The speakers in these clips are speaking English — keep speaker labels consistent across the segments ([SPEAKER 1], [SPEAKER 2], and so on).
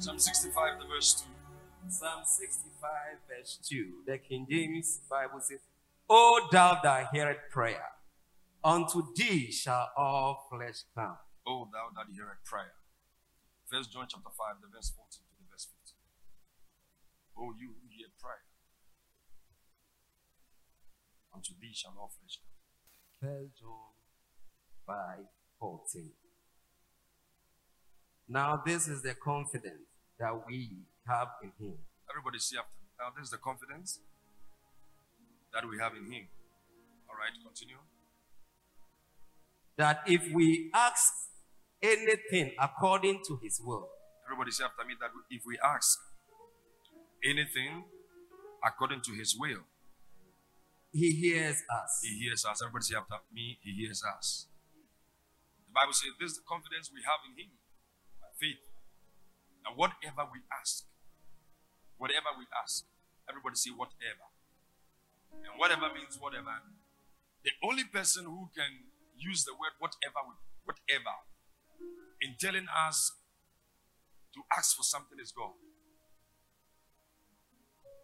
[SPEAKER 1] Psalm 65, the verse 2.
[SPEAKER 2] Psalm 65, verse 2. The King James Bible says, O thou that hearest prayer, unto thee shall all flesh come.
[SPEAKER 1] Oh, thou that heareth prayer. First John chapter 5, the verse 14 to the verse 15. Oh, you who hear prayer, unto thee shall all flesh come.
[SPEAKER 2] First John 5, 14. Now this is the confidence that we have in him.
[SPEAKER 1] Everybody see after me. Now, this is the confidence that we have in Him. All right, continue.
[SPEAKER 2] That if we ask anything according to his will,
[SPEAKER 1] Everybody say after me that if we ask anything according to His will,
[SPEAKER 2] he hears us.
[SPEAKER 1] He hears us. Everybody say after me, He hears us. The Bible says this is the confidence we have in Him by faith. And whatever we ask, whatever we ask, everybody say whatever. And whatever means whatever. The only person who can use the word whatever, whatever, in telling us to ask for something is God.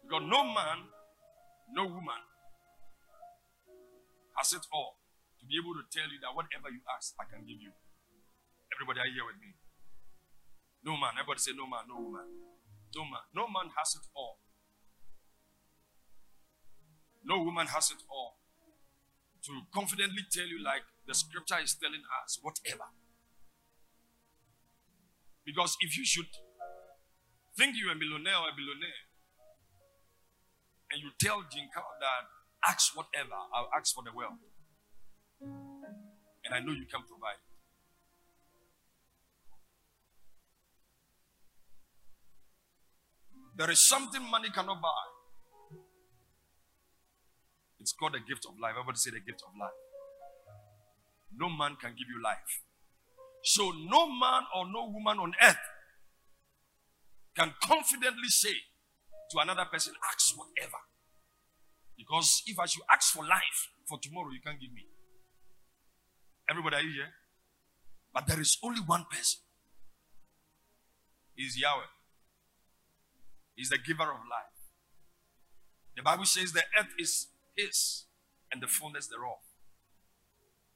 [SPEAKER 1] Because no man, no woman has it all to be able to tell you that whatever you ask, I can give you. Everybody are here with me. No man. Everybody say no man, no woman. No man. No man has it all. No woman has it all. To confidently tell you, like the scripture is telling us, whatever. Because if you should think you're a millionaire or a billionaire, and you tell Jinka that ask whatever, I'll ask for the wealth. And I know you can provide. There is something money cannot buy. It's called the gift of life. Everybody say the gift of life. No man can give you life. So no man or no woman on earth can confidently say to another person, ask whatever. Because if I should ask for life for tomorrow, you can't give me. Everybody, are you here? But there is only one person. Is Yahweh. He's the giver of life. The Bible says the earth is his and the fullness thereof.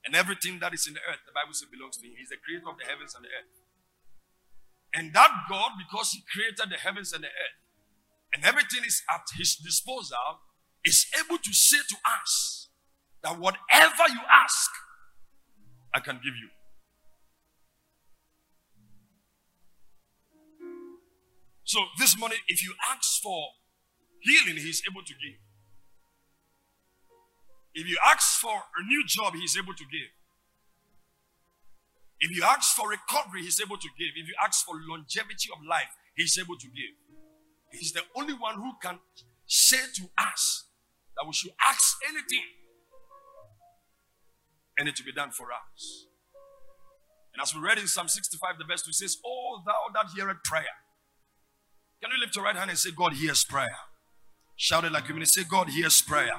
[SPEAKER 1] And everything that is in the earth, the Bible says belongs to him. He's the creator of the heavens and the earth. And that God, because he created the heavens and the earth, and everything is at his disposal, is able to say to us that whatever you ask, I can give you. So this morning, if you ask for healing, he's able to give. If you ask for a new job, he's able to give. If you ask for recovery, he's able to give. If you ask for longevity of life, he's able to give. He's the only one who can say to us that we should ask anything and it to be done for us. And as we read in Psalm 65, the verse 2 says, Oh, thou that hearest prayer. Can you lift your right hand and say, God hears prayer? Shout it like you mean it. Say, God hears prayer.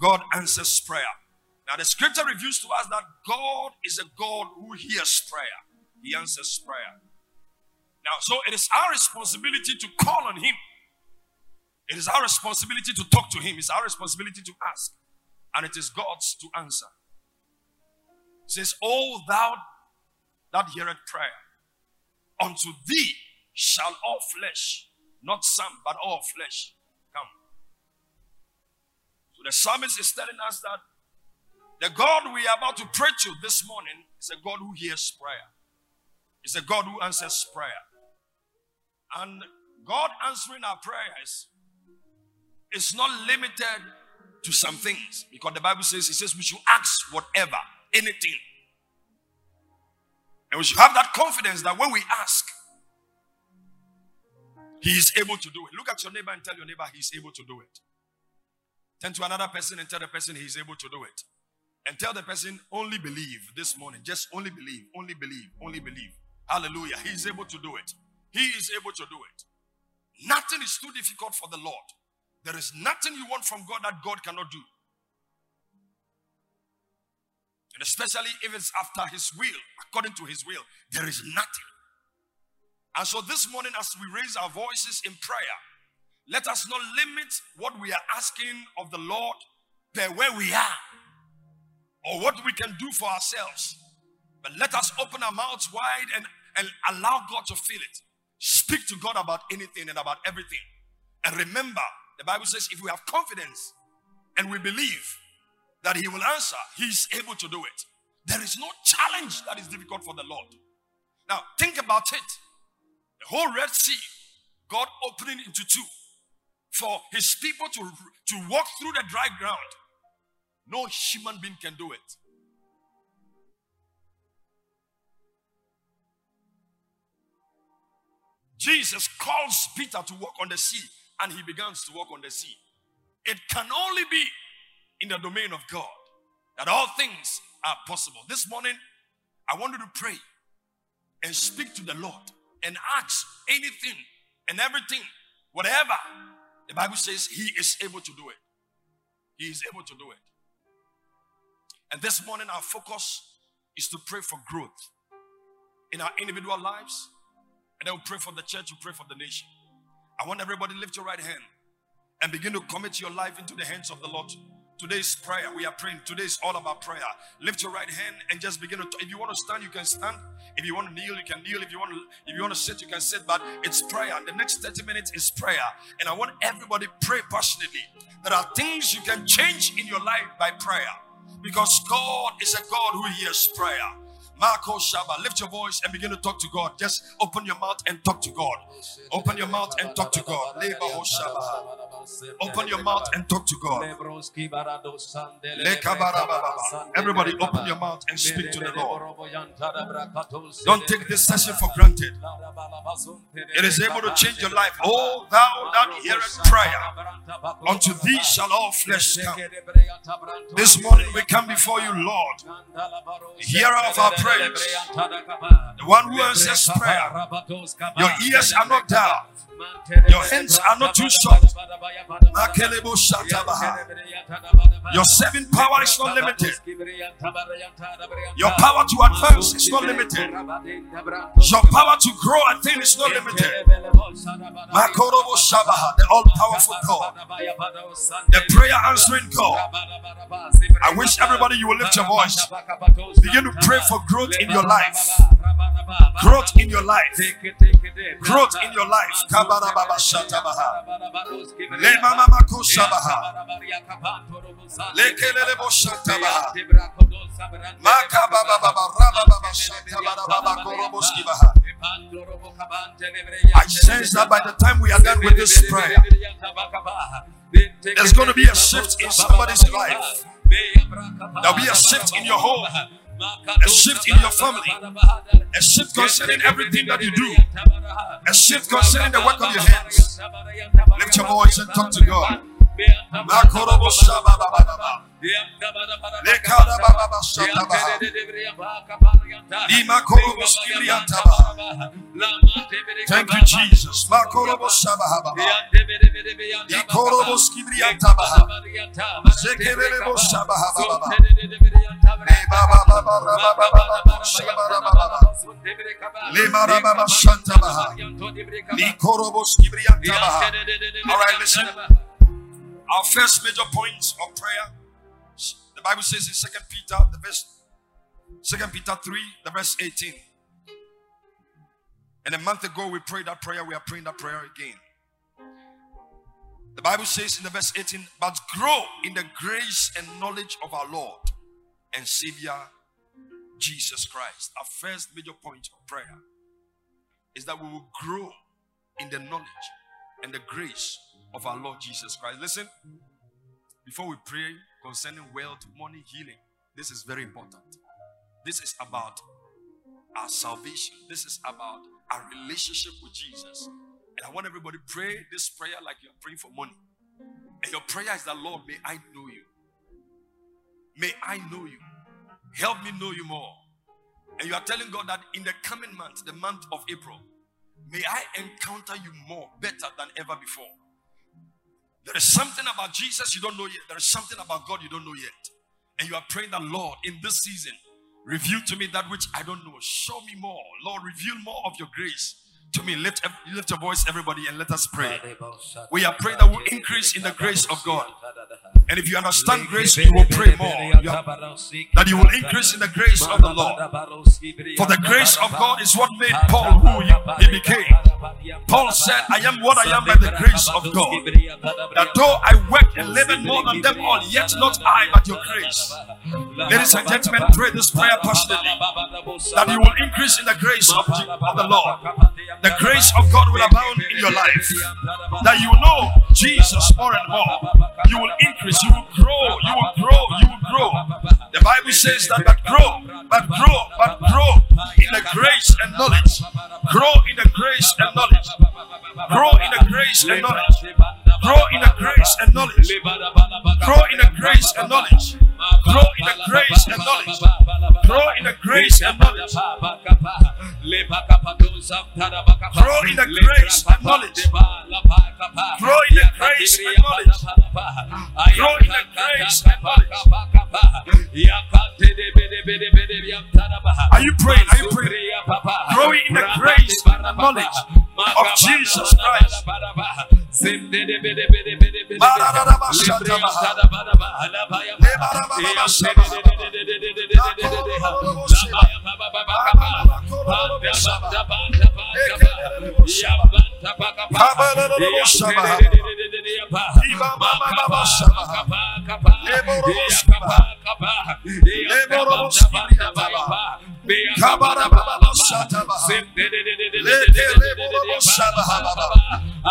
[SPEAKER 1] God answers prayer. Now, the scripture reveals to us that God is a God who hears prayer, He answers prayer. Now, so it is our responsibility to call on Him. It is our responsibility to talk to Him. It's our responsibility to ask. And it is God's to answer. It says, Oh, thou that heareth prayer, unto thee shall all flesh, not some, but all flesh, come. So the psalmist is telling us that the God we are about to pray to this morning is a God who hears prayer. It's a God who answers prayer. And God answering our prayers is not limited to some things because the Bible says, It says we should ask whatever, anything. And we should have that confidence that when we ask, He is able to do it. Look at your neighbor and tell your neighbor He is able to do it. Turn to another person and tell the person He is able to do it. And tell the person, only believe this morning. Just only believe, only believe, only believe. Hallelujah. He is able to do it. He is able to do it. Nothing is too difficult for the Lord. There is nothing you want from God that God cannot do. And especially if it's after His will, according to His will, there is nothing. And so this morning, as we raise our voices in prayer, let us not limit what we are asking of the Lord per where we are or what we can do for ourselves. But let us open our mouths wide and, and allow God to fill it. Speak to God about anything and about everything. And remember, the Bible says if we have confidence and we believe that He will answer, He's able to do it. There is no challenge that is difficult for the Lord. Now, think about it. Whole Red Sea, God opening into two for His people to, to walk through the dry ground. No human being can do it. Jesus calls Peter to walk on the sea, and he begins to walk on the sea. It can only be in the domain of God that all things are possible. This morning, I want you to pray and speak to the Lord and ask anything and everything, whatever. The Bible says He is able to do it. He is able to do it. And this morning, our focus is to pray for growth in our individual lives and then we pray for the church, we pray for the nation. I want everybody lift your right hand and begin to commit your life into the hands of the Lord. Today's prayer, we are praying. Today is all about prayer. Lift your right hand and just begin to. If you want to stand, you can stand. If you want to kneel, you can kneel. If you want to, if you want to sit, you can sit. But it's prayer. The next 30 minutes is prayer, and I want everybody pray passionately. There are things you can change in your life by prayer, because God is a God who hears prayer. Marco Shaba, lift your voice and begin to talk to God. Just open your mouth and talk to God. Open your mouth and talk to God. Open your mouth and talk to God. Everybody, open your mouth and speak to the Lord. Don't take this session for granted. It is able to change your life. Oh, thou that hearest prayer, unto thee shall all flesh come. This morning we come before you, Lord, hearer of our prayers, the one who answers prayer. Your ears are not dull. Your hands are not too short. Your saving power is not limited. Your power to advance is not limited. Your power to grow a thing is not limited. The all powerful God, the prayer answering God. I wish everybody you will lift your voice. Begin to pray for growth in your life. Growth in your life. Growth in your life. Le mama. Le kelele. Maka baba baba raba baba shatabara baba koroboskibaha. I sense that by the time we are done with this prayer, there's going to be a shift in somebody's life. There'll be a shift in your home, a shift in your family, a shift concerning everything that you do, a shift concerning the work of your hands. Lift your voice and talk to God. Thank you, Jesus. All right, listen. Our first major point of prayer, the Bible says in Second Peter, the verse, Second Peter 3, the verse 18. And a month ago we prayed that prayer, we are praying that prayer again. The Bible says in the verse 18, but grow in the grace and knowledge of our Lord and Savior Jesus Christ. Our first major point of prayer is that we will grow in the knowledge and the grace of our Lord Jesus Christ. Listen, before we pray concerning wealth, money, healing, this is very important. This is about our salvation. This is about our relationship with Jesus. And I want everybody pray this prayer like you're praying for money. And your prayer is that, Lord, may I know you. May I know you. Help me know you more. And you are telling God that in the coming month, the month of April, may I encounter you more, better than ever before. There is something about Jesus you don't know yet. There is something about God you don't know yet. And you are praying that, Lord, in this season, reveal to me that which I don't know. Show me more. Lord, reveal more of your grace to me. Lift, lift your voice, everybody, and let us pray. We are praying that we increase in the grace of God. And if you understand grace, you will pray more. You are- that you will increase in the grace of the Lord. For the grace of God is what made Paul who he, became. Paul said, I am what I am by the grace of God. That though I work and live in more than them all, yet not I, but your grace. Ladies and gentlemen, pray this prayer passionately. That you will increase in the grace of, of the Lord. The grace of God will abound in your life. That you will know Jesus more and more. You will increase, you will grow, you will grow, you will grow. The Bible says that but grow, but grow, but grow in the grace and knowledge. Grow in the grace and knowledge. Grow in the grace and knowledge. Grow in the grace and knowledge. Grow in the grace and knowledge. Grow in the grace and knowledge. Grow in the grace and knowledge.
[SPEAKER 2] Grow in the grace and knowledge.
[SPEAKER 1] Grow in the grace and knowledge.
[SPEAKER 2] Grow in the grace and knowledge.
[SPEAKER 1] Are you praying? Are you praying? Growing in the grace and knowledge of Jesus Christ.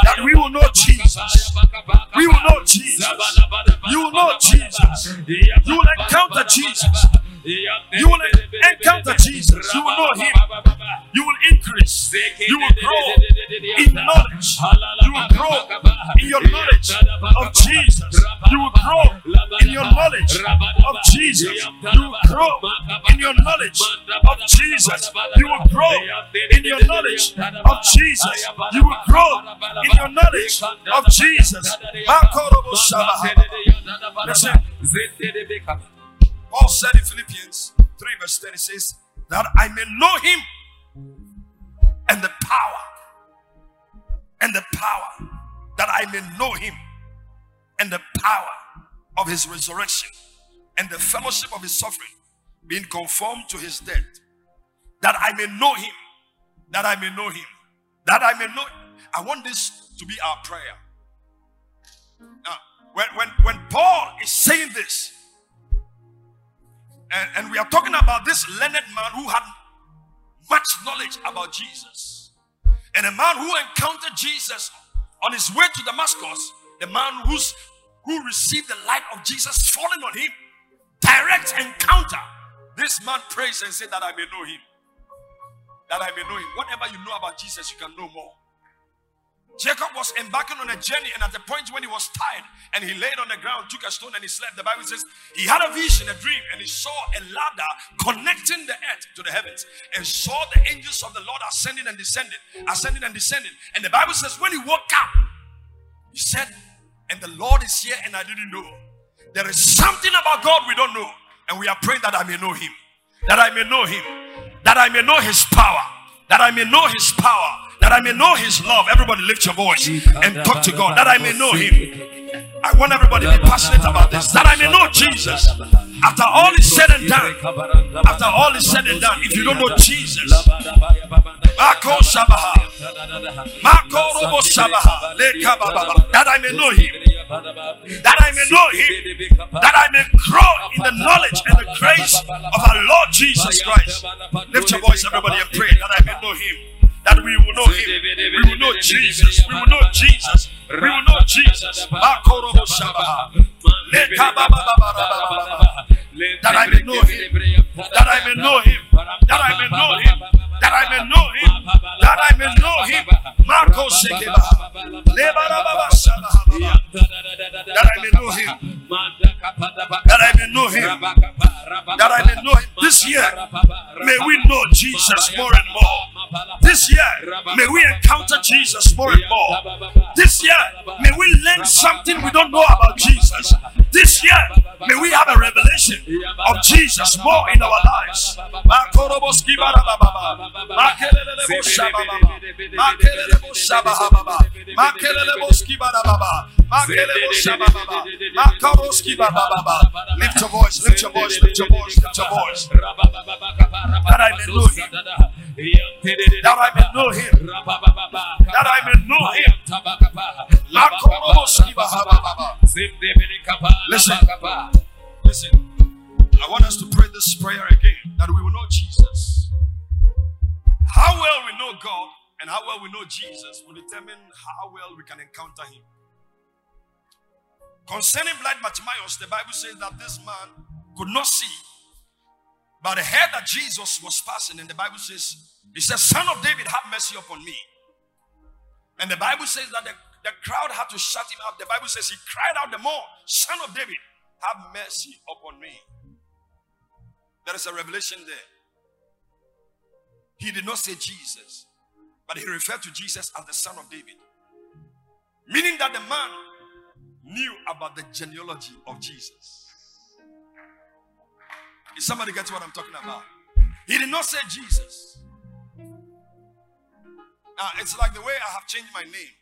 [SPEAKER 1] That we will know Jesus. We will know Jesus. You will know Jesus. You will encounter Jesus. You will encounter Jesus. You will know Him. You will increase. You will grow in knowledge. You will grow in your knowledge of Jesus. You will grow in your knowledge of Jesus. You will grow in your knowledge of Jesus. You will grow in your knowledge of Jesus. You will grow in your knowledge of Jesus. Listen. Paul said in Philippians 3 verse 10, he says, That I may know him and the power, and the power, that I may know him and the power of his resurrection and the fellowship of his suffering, being conformed to his death, that I may know him, that I may know him, that I may know. I want this to be our prayer. Now, when, when, when Paul is saying this, and, and we are talking about this learned man who had much knowledge about Jesus. And a man who encountered Jesus on his way to Damascus, the man who's who received the light of Jesus falling on him. Direct encounter. This man prays and said that I may know him. That I may know him. Whatever you know about Jesus, you can know more. Jacob was embarking on a journey, and at the point when he was tired and he laid on the ground, took a stone, and he slept. The Bible says he had a vision, a dream, and he saw a ladder connecting the earth to the heavens, and saw the angels of the Lord ascending and descending, ascending and descending. And the Bible says when he woke up, he said, And the Lord is here, and I didn't know. There is something about God we don't know, and we are praying that I may know him, that I may know him, that I may know his power, that I may know his power that I may know his love. Everybody lift your voice and talk to God that I may know him. I want everybody to be passionate about this that I may know Jesus. After all is said and done, after all is said and done, if you don't know Jesus, Mako Shabaha, Mako Robo Shabaha, that I may know him, that I may know him, that I may grow in the knowledge and the grace of our Lord Jesus Christ. Lift your voice, everybody, and pray that I may know him that we will know him. We will know Jesus. We will know Jesus. We will know Jesus. That I may know him. That I may know him. That I may know him. That I may know him. That I may know him. Marco Shabaha. That I may know him. That I may know him. That I may know him. This year, may we know Jesus more. May we encounter Jesus more and more. This year, may we learn something we don't know about Jesus. This year, May we have a revelation of Jesus more in our lives. Lift your voice, lift your voice, lift your voice, lift your voice. That. That I may know him. That I may know him. Listen. Listen. I want us to pray this prayer again that we will know Jesus. How well we know God and how well we know Jesus will determine how well we can encounter Him. Concerning blind Bartimaeus, the Bible says that this man could not see, but heard that Jesus was passing, and the Bible says, He says, Son of David, have mercy upon me. And the Bible says that the, the crowd had to shut him up. The Bible says he cried out the more, Son of David, have mercy upon me. There is a revelation there. He did not say Jesus, but he referred to Jesus as the Son of David. Meaning that the man knew about the genealogy of Jesus. Is somebody gets what I'm talking about? He did not say Jesus. Now, it's like the way I have changed my name.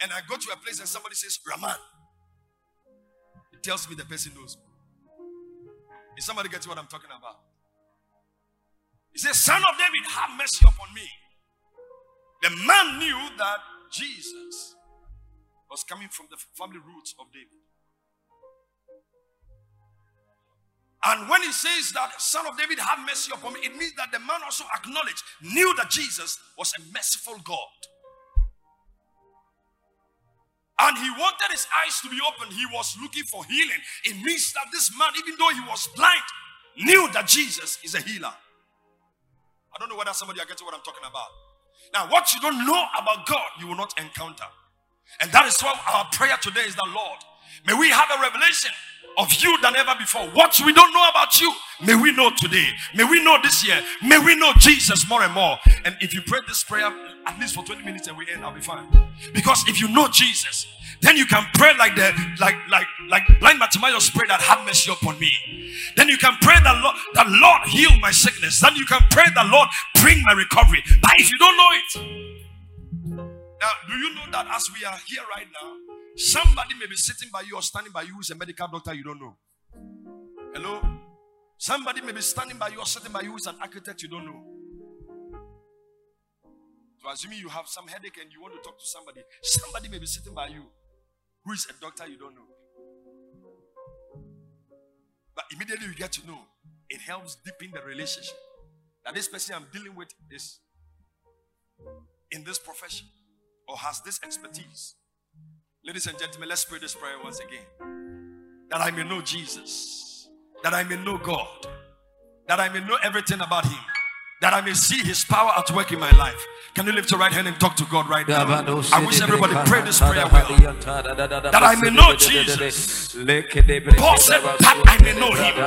[SPEAKER 1] And I go to a place and somebody says, Raman. It tells me the person knows me. Is somebody gets what I'm talking about? He says, Son of David, have mercy upon me. The man knew that Jesus was coming from the family roots of David. And when he says that, Son of David, have mercy upon me, it means that the man also acknowledged, knew that Jesus was a merciful God. And he wanted his eyes to be open. He was looking for healing. It means that this man, even though he was blind, knew that Jesus is a healer. I don't know whether somebody are getting what I'm talking about. Now, what you don't know about God, you will not encounter. And that is why our prayer today is the Lord. May we have a revelation of you than ever before. What we don't know about you, may we know today. May we know this year. May we know Jesus more and more. And if you pray this prayer at least for 20 minutes and we end, I'll be fine. Because if you know Jesus, then you can pray like the like like like blind Bartimaeus prayed that have mercy upon me. Then you can pray that Lord, that Lord heal my sickness. Then you can pray that Lord bring my recovery. But if you don't know it, now do you know that as we are here right now, somebody may be sitting by you or standing by you who's a medical doctor you don't know. Hello? Somebody may be standing by you or sitting by you who's an architect you don't know. So assuming you have some headache and you want to talk to somebody, somebody may be sitting by you who is a doctor you don't know. But immediately you get to know, it helps deepen the relationship. That this person I'm dealing with is in this profession or has this expertise. Ladies and gentlemen, let's pray this prayer once again. That I may know Jesus, that I may know God, that I may know everything about Him, that I may see His power at work in my life. Can you lift your right hand and talk to God right now? I wish everybody pray this prayer well. That I may know Jesus. Paul said that I may know Him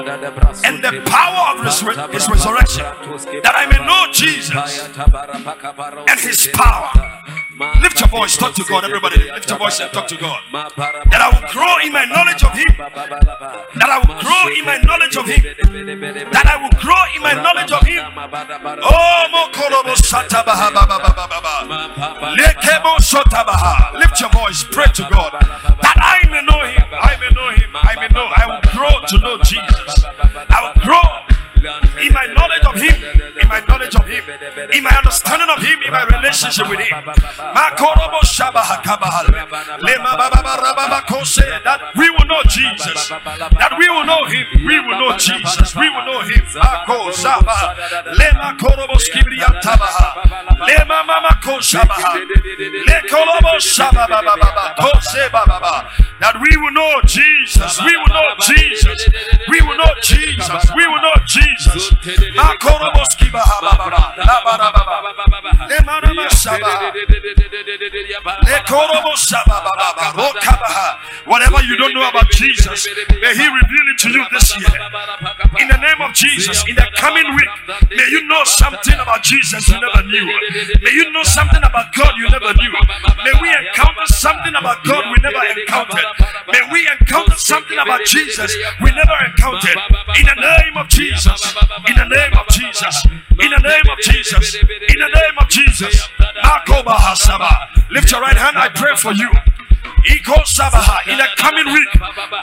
[SPEAKER 1] and the power of His, re- his resurrection. That I may know Jesus and His power. Lift your voice, talk to God, everybody. Lift your voice and talk to God. That I will grow in my knowledge of Him. That I will grow in my knowledge of Him. That I will grow in my knowledge of Him. Oh, Mokorobo Satabaha Baba. Lekebo Sotabaha. Lift your voice, pray to God. That I may know Him. I may know Him. I may know. I will grow to know Jesus. I will grow in my knowledge of Him, in my knowledge of Him, in my understanding of Him, in my relationship with Him. That we will know Jesus. That we will know Him. We will know Jesus. We will know Him. That we will know Jesus. We will know Jesus. We will know Jesus. We will know Jesus. Shaba. Whatever you don't know about Jesus, may He reveal it to you this year. In the name of Jesus, in the coming week, may you know something about Jesus you never knew. May you know something about God you never knew. May we encounter something about God we never encountered. Something about Jesus we never encountered. In the name of Jesus. In the name of Jesus. In the name of Jesus. In the name of Jesus. Lift your right hand. I pray for you. In the coming week,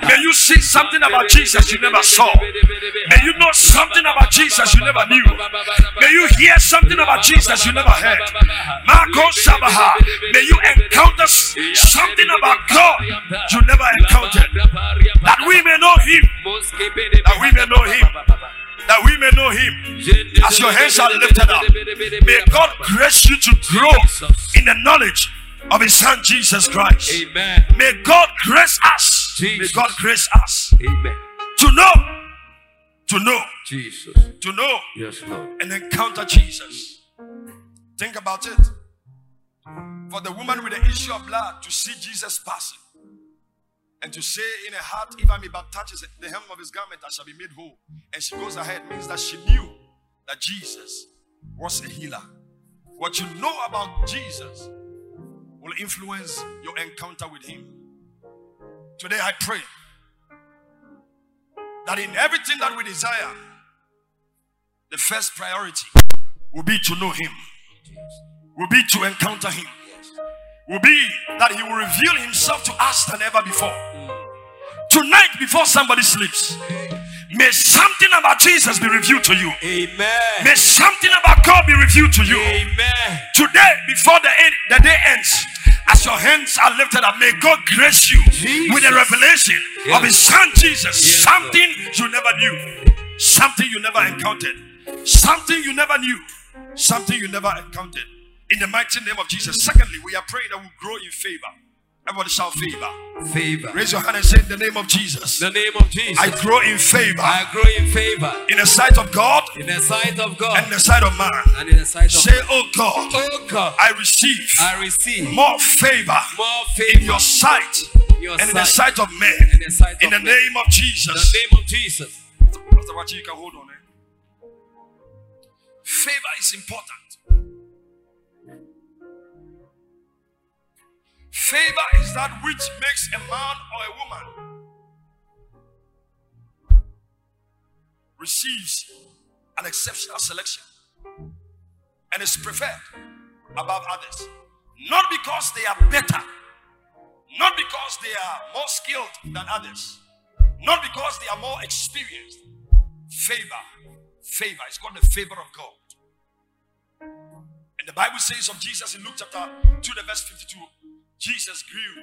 [SPEAKER 1] may you see something about Jesus you never saw. May you know something about Jesus you never knew. May you hear something about Jesus you never heard. Marco Sabaha. May you encounter something about God you never encountered. That we may know Him. That we may know Him that we may know him. As your hands are lifted up, may God grace you to grow in the knowledge of his son Jesus Christ.
[SPEAKER 2] Amen.
[SPEAKER 1] May God grace us.
[SPEAKER 2] Jesus.
[SPEAKER 1] May God grace us
[SPEAKER 2] Amen.
[SPEAKER 1] to know, to know,
[SPEAKER 2] Jesus.
[SPEAKER 1] to know,
[SPEAKER 2] Yes, Lord.
[SPEAKER 1] and encounter Jesus. Think about it. For the woman with the issue of blood to see Jesus passing and to say in her heart, If I may but touch the hem of his garment, I shall be made whole. And she goes ahead means that she knew that Jesus was a healer. What you know about Jesus will influence your encounter with him. Today I pray that in everything that we desire, the first priority will be to know him, will be to encounter him, will be that he will reveal himself to us than ever before. Tonight, before somebody sleeps, may something about Jesus be revealed to you.
[SPEAKER 2] Amen.
[SPEAKER 1] May something about God be revealed to you.
[SPEAKER 2] Amen.
[SPEAKER 1] Today, before the, end, the day ends, as your hands are lifted up, may God grace you with a revelation
[SPEAKER 2] Yes.
[SPEAKER 1] of His Son Jesus.
[SPEAKER 2] Yes,
[SPEAKER 1] something you never knew, something you never encountered, something you never knew, something you never encountered. In the mighty name of Jesus. Secondly, we are praying that we grow in favor. Everybody shout favor.
[SPEAKER 2] Favor.
[SPEAKER 1] Raise your hand and say, In the name of Jesus,
[SPEAKER 2] The name of Jesus.
[SPEAKER 1] I grow in favor
[SPEAKER 2] I grow in favor
[SPEAKER 1] in the sight of God
[SPEAKER 2] in the sight of God.
[SPEAKER 1] and in the sight of man.
[SPEAKER 2] and in the sight of
[SPEAKER 1] Say, Oh God,
[SPEAKER 2] Oh God,
[SPEAKER 1] I receive
[SPEAKER 2] I receive
[SPEAKER 1] more favor
[SPEAKER 2] more favor.
[SPEAKER 1] in your sight
[SPEAKER 2] in your
[SPEAKER 1] and in the
[SPEAKER 2] sight
[SPEAKER 1] sight of men.
[SPEAKER 2] in the sight
[SPEAKER 1] In
[SPEAKER 2] of
[SPEAKER 1] the name of
[SPEAKER 2] In
[SPEAKER 1] Jesus.
[SPEAKER 2] the name of Jesus.
[SPEAKER 1] Pastor Wachi, you can hold on. Eh? Favor is important. Favor is that which makes a man or a woman receives an exceptional selection and is preferred above others. Not because they are better, not because they are more skilled than others, not because they are more experienced. Favor, favor. It's called the favor of God. And the Bible says of Jesus in Luke chapter 2, the verse 52, Jesus grew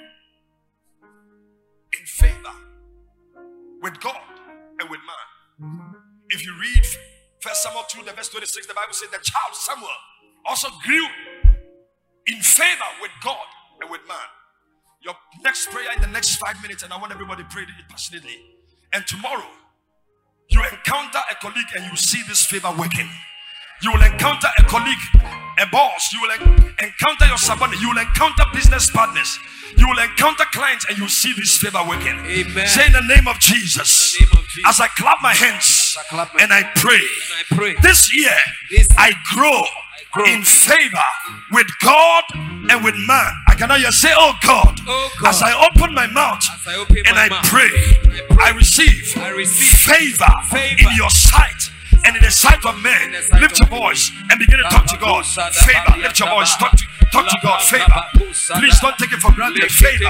[SPEAKER 1] in favor with God and with man. If you read First Samuel 2, the verse 26, the Bible says the child Samuel also grew in favor with God and with man. Your next prayer in the next five minutes, and I want everybody to pray it passionately. And tomorrow, you encounter a colleague and you see this favor working. You will encounter a colleague, a boss. You will en- encounter your subordinate. You will encounter business partners. You will encounter clients and you will see this favor working.
[SPEAKER 2] Amen.
[SPEAKER 1] Say in the name of Jesus.
[SPEAKER 2] Name of Jesus.
[SPEAKER 1] As I clap my hands
[SPEAKER 2] I clap my
[SPEAKER 1] and I pray.
[SPEAKER 2] And I pray.
[SPEAKER 1] This year,
[SPEAKER 2] This
[SPEAKER 1] I grow,
[SPEAKER 2] grow.
[SPEAKER 1] in favor with God and with man. I cannot hear say, Oh God,
[SPEAKER 2] Oh God.
[SPEAKER 1] as I open my mouth
[SPEAKER 2] As I open
[SPEAKER 1] and
[SPEAKER 2] my
[SPEAKER 1] I
[SPEAKER 2] mouth,
[SPEAKER 1] pray,
[SPEAKER 2] I pray.
[SPEAKER 1] I receive,
[SPEAKER 2] I receive
[SPEAKER 1] favor,
[SPEAKER 2] favor.
[SPEAKER 1] in your sight. And in the sight of men, lift your voice and begin to talk to God. Favor, lift your voice, talk to, talk to God. Favor. Please don't take it for granted. Favor.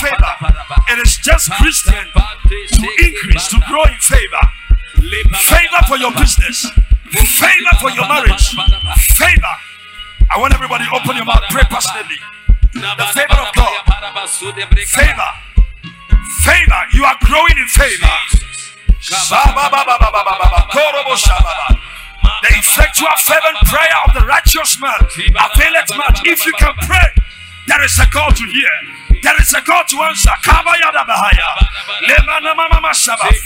[SPEAKER 1] Favor. It is just Christian to increase, to grow in favor. Favor for your business. Favor for your marriage. Favor. I want everybody open your mouth, pray passionately.
[SPEAKER 2] The
[SPEAKER 1] favor of God. Favor. Favor. You are growing in favor. The effectual fervent prayer of the righteous man availeth much. If you can pray, there is a call to hear. There is a God to answer.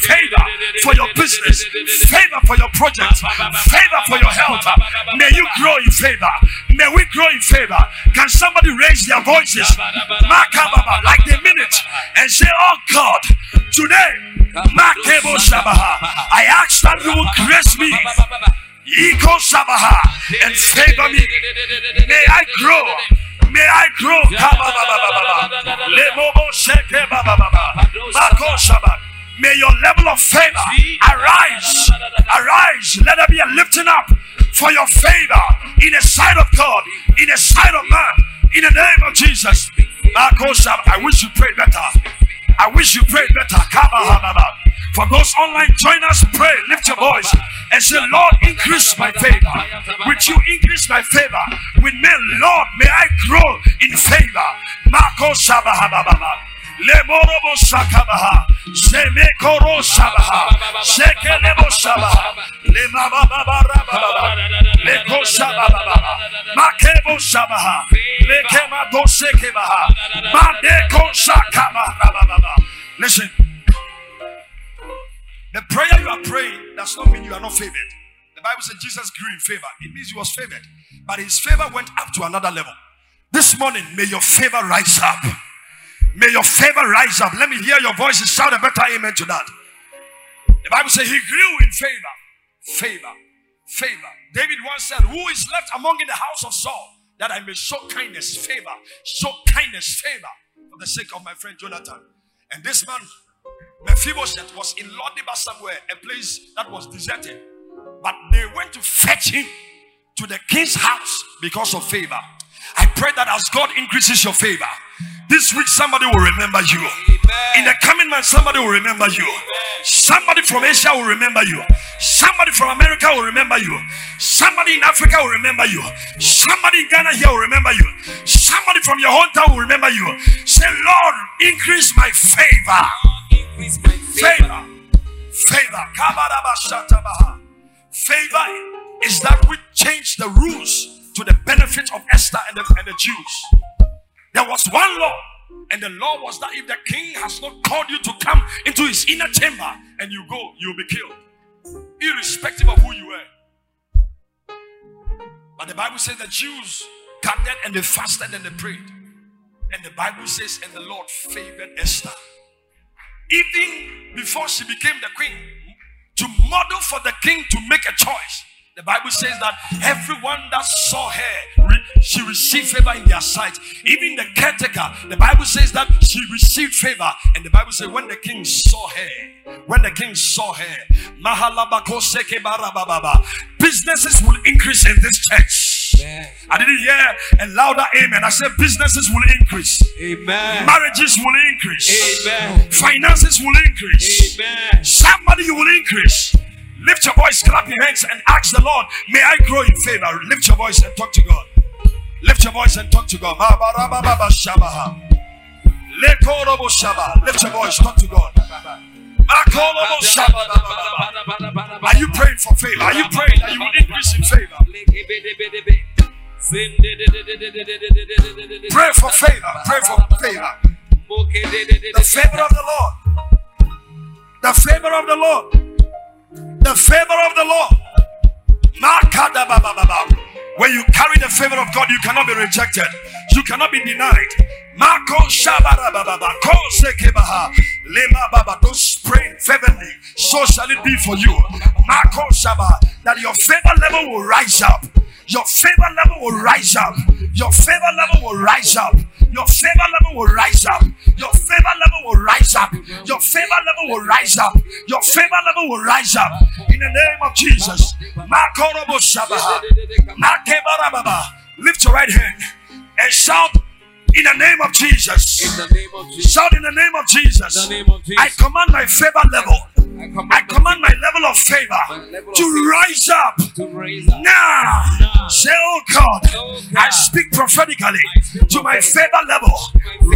[SPEAKER 1] Favor for your business. Favor for your project. Favor for your health. May you grow in favor. May we grow in favor. Can somebody raise their voices? Like the minute and say, Oh God, today, I ask that you will grace me. Iko Shabaha and favor me. May I grow. May I grow. May your level of favor arise. Arise. Let there be a lifting up for your favor in the sight of God, in the sight of man, in the name of Jesus. I wish you prayed better. I wish you prayed better. For those online join us. pray, lift your voice and say, Lord, increase my favor. Would you increase my favor? With me, Lord, may I grow in favor. Marco. Lemorobo Shabaha. Shekelebo Shabaha. Lemabababarabaha. Leko. Makebo Shabaha. Lekema Dosekebaha. Mandeko Shakabaha. Listen. The prayer you are praying does not mean you are not favored. The Bible says Jesus grew in favor. It means he was favored. But his favor went up to another level. This morning, may your favor rise up. May your favor rise up. Let me hear your voices shout a better amen to that. The Bible says he grew in favor. Favor. Favor. David once said, Who is left among in the house of Saul that I may show kindness, favor, show kindness, favor for the sake of my friend Jonathan? And this man, Mephibosheth, was in Lo-debar somewhere, a place that was deserted. But they went to fetch him to the king's house because of favor. I pray that as God increases your favor, this week, somebody will remember you. In the coming month, somebody will remember you. Somebody from Asia will remember you. Somebody from America will remember you. Somebody in Africa will remember you. Somebody in Ghana here will remember you. Somebody from your hometown will remember you. Say, Lord, increase my favor. Increase my favor. Favor. Favor is that which changed the rules to the benefit of Esther and the, and the Jews. There was one law, and the law was that if the king has not called you to come into his inner chamber and you go, you'll be killed, irrespective of who you were. But the Bible says the Jews gathered and they fasted and they prayed. And the Bible says, and the Lord favored Esther. Even before she became the queen, to model for the king to make a choice. The Bible says that everyone that saw her, she received favor in their sight. Even the caretaker, the Bible says that she received favor. And the Bible says when the king saw her, when the king saw her, businesses will increase in this church. I didn't hear a louder amen. I said businesses will increase.
[SPEAKER 2] Amen.
[SPEAKER 1] Marriages will increase.
[SPEAKER 2] Amen.
[SPEAKER 1] Finances will increase.
[SPEAKER 2] Amen.
[SPEAKER 1] Somebody will increase. Lift your voice, clap your hands, and ask the Lord, May I grow in favor? Lift your voice and talk to God. Lift your voice and talk to God. Lift your voice, talk to God. Are you praying for favor? Are you praying that you will increase in favor? Pray for favor. Pray for favor. The favor of the Lord. The favor of the Lord. The favor of the Lord. When you carry the favor of God, you cannot be rejected. You cannot be denied. Don't pray fervently. So shall it be for you. That your favor level will rise up. Your favor level will rise up. Your favor level will rise up. Your favor level will rise up. Your favor level will rise up. Your favor level will rise up. Your favor level will rise up. In the name of Jesus. Lift your right hand and shout in the name of Jesus.
[SPEAKER 2] In the name of Jesus.
[SPEAKER 1] Shout in the name of Jesus.
[SPEAKER 2] In the name of Jesus.
[SPEAKER 1] I command my favor level I command my level of favor to rise up now. Say, oh God, oh I speak prophetically to my favor level.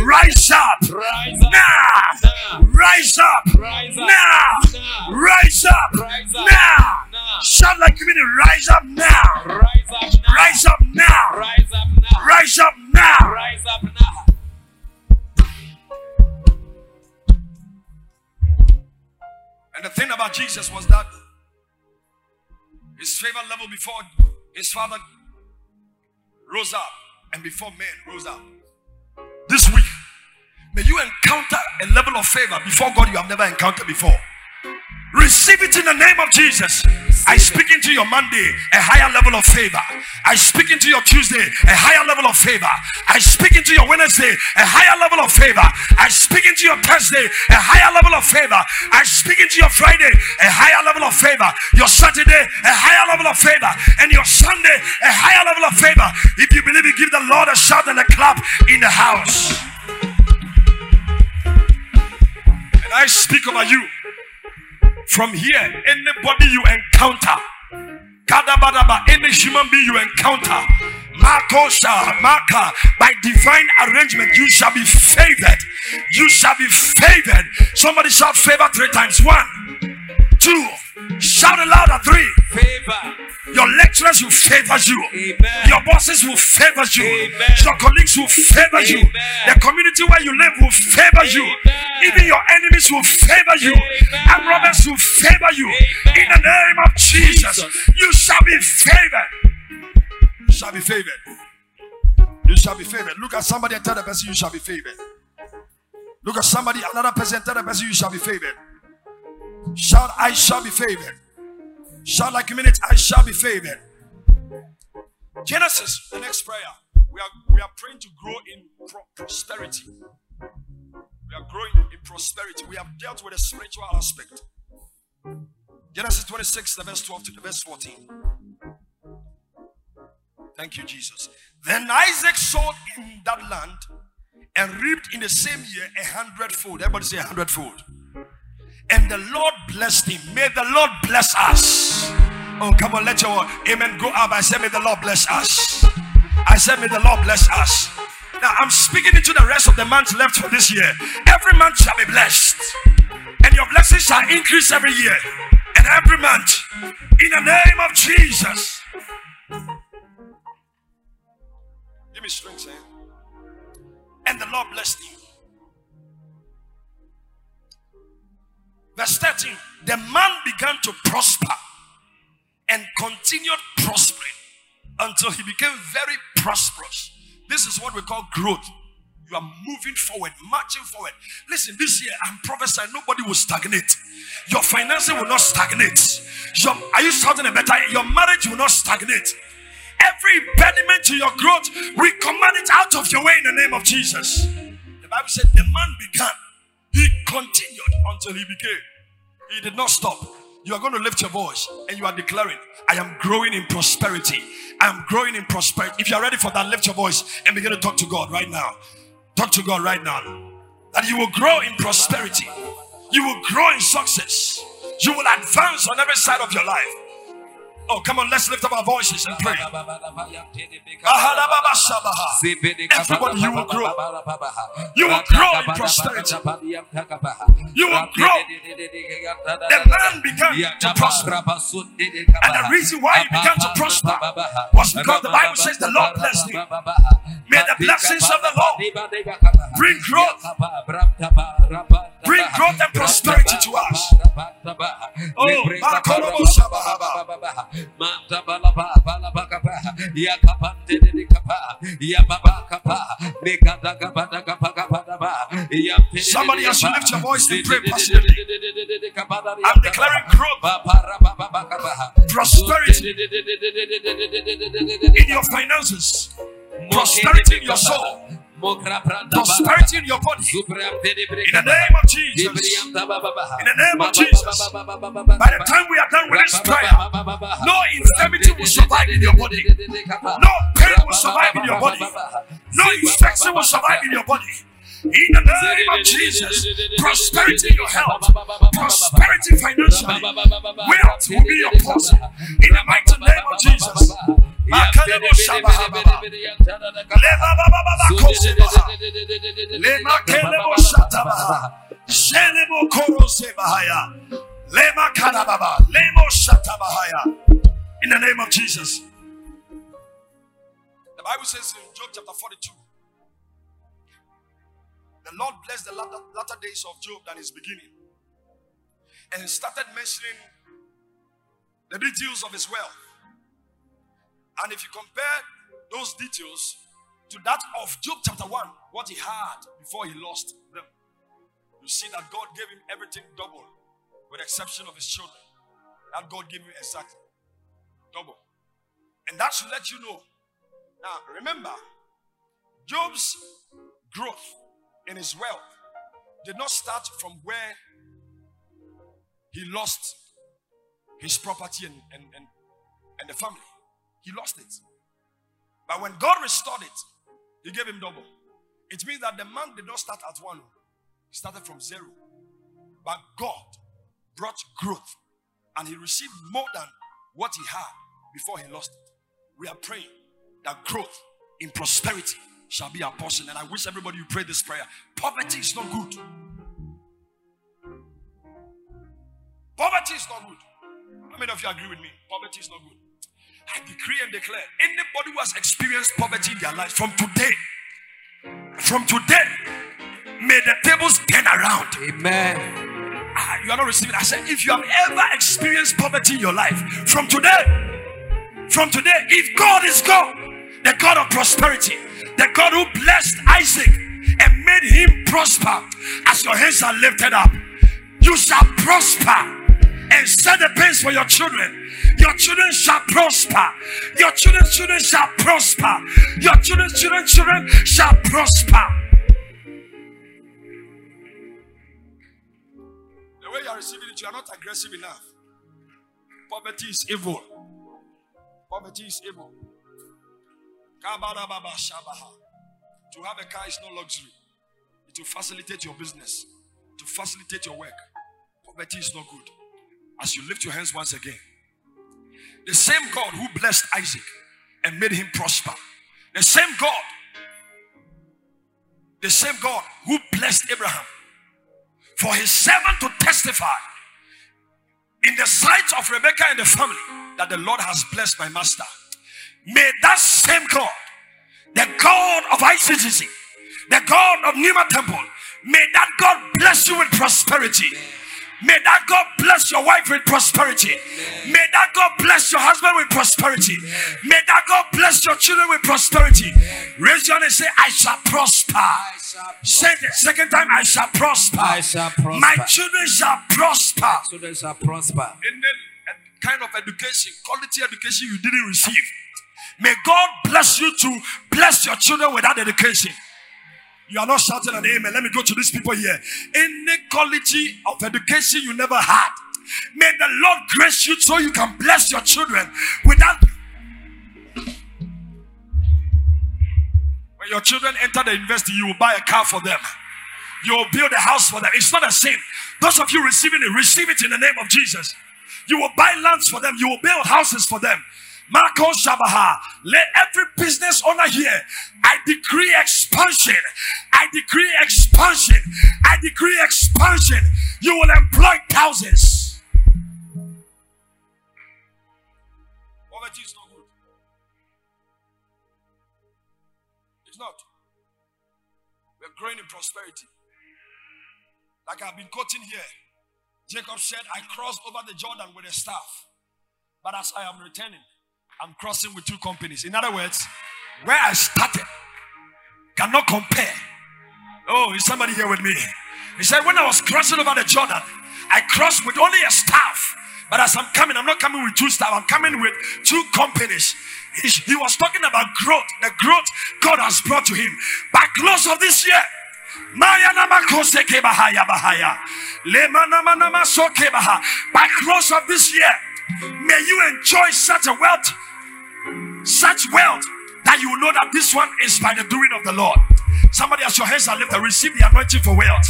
[SPEAKER 1] Rise up now. Rise up now. Rise up now. Shout like you mean rise up now. Rise up now. Rise up now.
[SPEAKER 2] Rise up now.
[SPEAKER 1] And the thing about Jesus was that his favor level before his father rose up and before men rose up. This week, may you encounter a level of favor before God you have never encountered before. Receive it in the name of Jesus. I speak into your Monday a higher level of favor. I speak into your Tuesday a higher level of favor. I speak into your Wednesday a higher level of favor. I speak into your Thursday a higher level of favor. I speak into your Friday a higher level of favor. Your Saturday a higher level of favor. And your Sunday a higher level of favor. If you believe it, give the Lord a shout and a clap in the house. And I speak over you. From here, anybody you encounter, Kadabadaba, any human being you encounter, Makosha, Maka, by divine arrangement, you shall be favored. You shall be favored. Somebody shout favor three times. One, two, shout it louder. Three.
[SPEAKER 2] Favor.
[SPEAKER 1] Your lecturers will favor you.
[SPEAKER 2] Amen.
[SPEAKER 1] Your bosses will favor you.
[SPEAKER 2] Amen.
[SPEAKER 1] Your colleagues will favor you. The community where you live will favor you.
[SPEAKER 2] Amen.
[SPEAKER 1] Even your enemies will favor you. And robbers will favor you. In the name of Jesus,
[SPEAKER 2] Jesus.
[SPEAKER 1] you shall be favored. You shall be favored. You shall be favored. Look at somebody and tell the person you shall be favored. Look at somebody, another person, tell the person you shall be favored. Shout, I shall be favored. Shout like a minute, I shall be favored. Genesis, the next prayer. We are we are praying to grow in pro- prosperity. We are growing in prosperity. We have dealt with a spiritual aspect. Genesis 26, the verse 12 to the verse 14. Thank you, Jesus. Then Isaac sowed in that land and reaped in the same year a hundredfold. Everybody say a hundredfold. And the Lord blessed him. May the Lord bless us. Oh, come on, let your amen go up. I said, May the Lord bless us. I said, May the Lord bless us. Now, I'm speaking into the rest of the months left for this year. Every month shall be blessed, and your blessings shall increase every year and every month. In the name of Jesus. Give me strength, eh? And the Lord blessed him. Verse 13 The man began to prosper and continued prospering until he became very prosperous. This is what we call growth. You are moving forward, marching forward. Listen, this year I'm prophesying nobody will stagnate. Your finances will not stagnate. Your, are you shouting a better? Your marriage will not stagnate. Every impediment to your growth, we command it out of your way in the name of Jesus. The Bible said the man began, he continued until he became. He did not stop. You are going to lift your voice and you are declaring, I am growing in prosperity. I am growing in prosperity. If you are ready for that, lift your voice and begin to talk to God right now. Talk to God right now. That you will grow in prosperity. You will grow in success. You will advance on every side of your life. Oh, come on, let's lift up our voices and pray. Everybody, you will grow. You will grow in prosperity. You will grow. The man began to prosper. And the reason why he began to prosper was because the Bible says the Lord blessed him. May the blessings of the Lord bring growth, bring growth and prosperity to us. Oh, Somebody has to lift your voice and pray passionately. I'm declaring growth, prosperity in your finances, prosperity in your soul, prosperity in your body. In the name of Jesus. In the name of Jesus. By the time we are done with this prayer, no infirmity will survive in your body. No pain will survive in your body. No infection will survive in your body. In the name of Jesus, prosperity in your health, prosperity financially, wealth will be your portion. In the mighty name of Jesus. In the name of Jesus. The Bible says in Job chapter 42. The Lord blessed the latter, latter days of Job than his beginning. And he started mentioning the details of his wealth. And if you compare those details to that of Job chapter 1, what he had before he lost them, you see that God gave him everything double with the exception of his children. That God gave him exactly double. And that should let you know. Now, remember, Job's growth in his wealth did not start from where he lost his property and, and, and, and the family. He lost it. But when God restored it, he gave him double. It means that the man did not start at one, he started from zero. But God brought growth and he received more than what he had before he lost it. We are praying that growth in prosperity shall be our portion. And I wish everybody would pray this prayer. Poverty is not good. Poverty is not good. How many of you agree with me? Poverty is not good. I decree and declare anybody who has experienced poverty in their life from today, from today, may the tables turn around.
[SPEAKER 2] Amen.
[SPEAKER 1] Ah, you are not receiving. I said, if you have ever experienced poverty in your life, from today, from today, if God is God, the God of prosperity, the God who blessed Isaac and made him prosper, as your hands are lifted up, you shall prosper and set the pace for your children. Your children shall prosper. Your children's children shall prosper. Your children's children children shall prosper. The way you are receiving it, you are not aggressive enough. Poverty is evil. Poverty is evil. To have a car is no luxury. It will facilitate your business, to facilitate your work. Poverty is not good. As you lift your hands once again, the same God who blessed Isaac and made him prosper, the same God, the same God who blessed Abraham for his servant to testify in the sight of Rebekah and the family that the Lord has blessed my master. May that same God, the God of ICGC, the God of Nima Temple, may that God bless you with prosperity. May that God bless your wife with prosperity. May that God bless your husband with prosperity. May that God bless your children with prosperity. Raise your hand and say, I shall prosper. Say the second time, I shall prosper.
[SPEAKER 2] I shall prosper.
[SPEAKER 1] My children shall prosper.
[SPEAKER 2] Children shall prosper.
[SPEAKER 1] In the kind of education, quality education you didn't receive. May God bless you to bless your children with that education. You are not shouting an amen. Let me go to these people here. Any quality of education you never had, may the Lord grace you so you can bless your children without. When your children enter the university, you will buy a car for them. You will build a house for them. It's not a sin. Those of you receiving it, receive it in the name of Jesus. You will buy lands for them. You will build houses for them. Marco Shabaha. Let every business owner here, I decree expansion. I decree expansion. I decree expansion. You will employ thousands. Poverty is not good. It's not. We're growing in prosperity. Like I've been quoting here. Jacob said, I crossed over the Jordan with a staff. But as I am returning, I'm crossing with two companies. In other words, where I started cannot compare. Oh, is somebody here with me? He said, when I was crossing over the Jordan, I crossed with only a staff. But as I'm coming, I'm not coming with two staff, I'm coming with two companies. He, he was talking about growth, the growth God has brought to him. By close of this year, by close of this year, may you enjoy such a wealth such wealth that you know that this one is by the doing of the Lord. Somebody has your hands are lifted. Receive the anointing for wealth.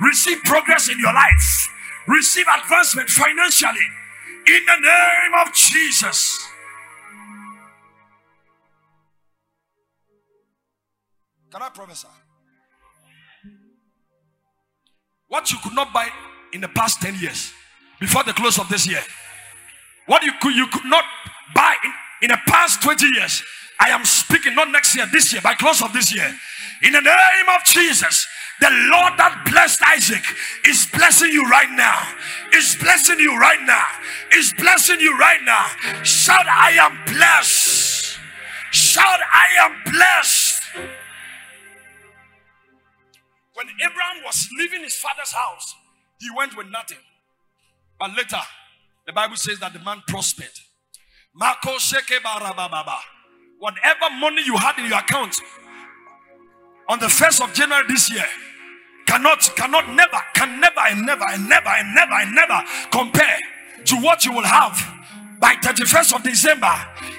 [SPEAKER 1] Receive progress in your life. Receive advancement financially. In the name of Jesus. Can I promise prophesy? What you could not buy in the past 10 years, before the close of this year, what you could you could not buy in in the past 20 years, I am speaking not next year, this year, by close of this year. In the name of Jesus, the Lord that blessed Isaac is blessing you right now. Is blessing you right now. Is blessing you right now. Shout, I am blessed. Shout, I am blessed. When Abraham was leaving his father's house, he went with nothing. But later, the Bible says that the man prospered. Marco. Whatever money you had in your account on the 1st of January this year cannot, cannot, never, can never, and never, and never, and never, and never compare to what you will have by 31st of December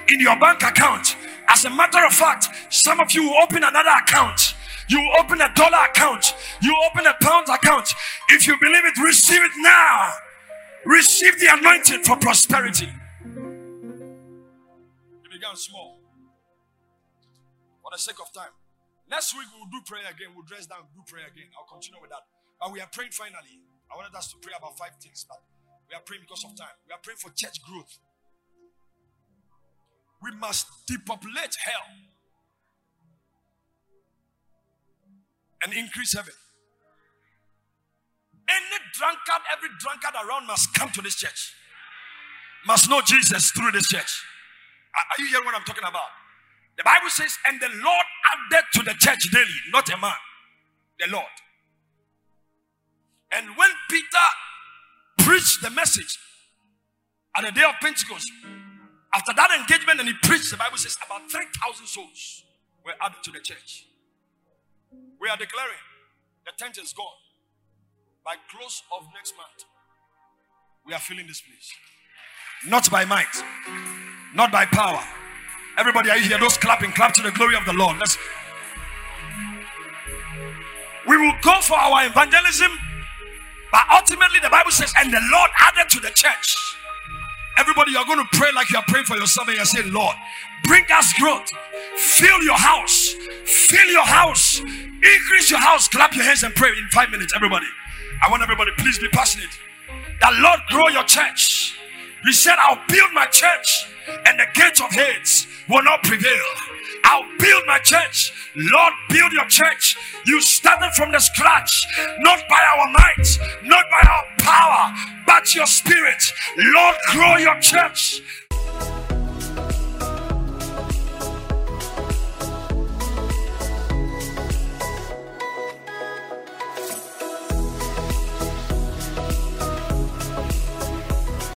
[SPEAKER 1] in your bank account. As a matter of fact, some of you will open another account. You will open a dollar account. You open a pound account. If you believe it, receive it now. Receive the anointing for prosperity. It began small. For the sake of time. Next week we'll do prayer again. We'll dress down, do prayer again. I'll continue with that. But we are praying finally. I wanted us to pray about five things, but we are praying because of time. We are praying for church growth. We must depopulate hell and increase heaven. Any drunkard, every drunkard around must come to this church. Must know Jesus through this church. Are you hearing what I'm talking about? The Bible says, and the Lord added to the church daily, not a man, the Lord. And when Peter preached the message at the day of Pentecost, after that engagement and he preached, the Bible says about 3,000 souls were added to the church. We are declaring the tent is gone. By close of next month, we are filling this place. Not by might, not by power. Everybody, are you here? Those clapping, clap to the glory of the Lord. Let's. We will go for our evangelism, but ultimately, the Bible says, and the Lord added to the church. Everybody, you're going to pray like you're praying for yourself, and you're saying, Lord, bring us growth. Fill your house. Fill your house. Increase your house. Clap your hands and pray in five minutes, everybody. I want everybody, please be passionate. That Lord grow your church. He said, I'll build my church and the gates of Hades will not prevail. I'll build my church. Lord, build your church. You started from the scratch, not by our might, not by our power, but your spirit. Lord, grow your church.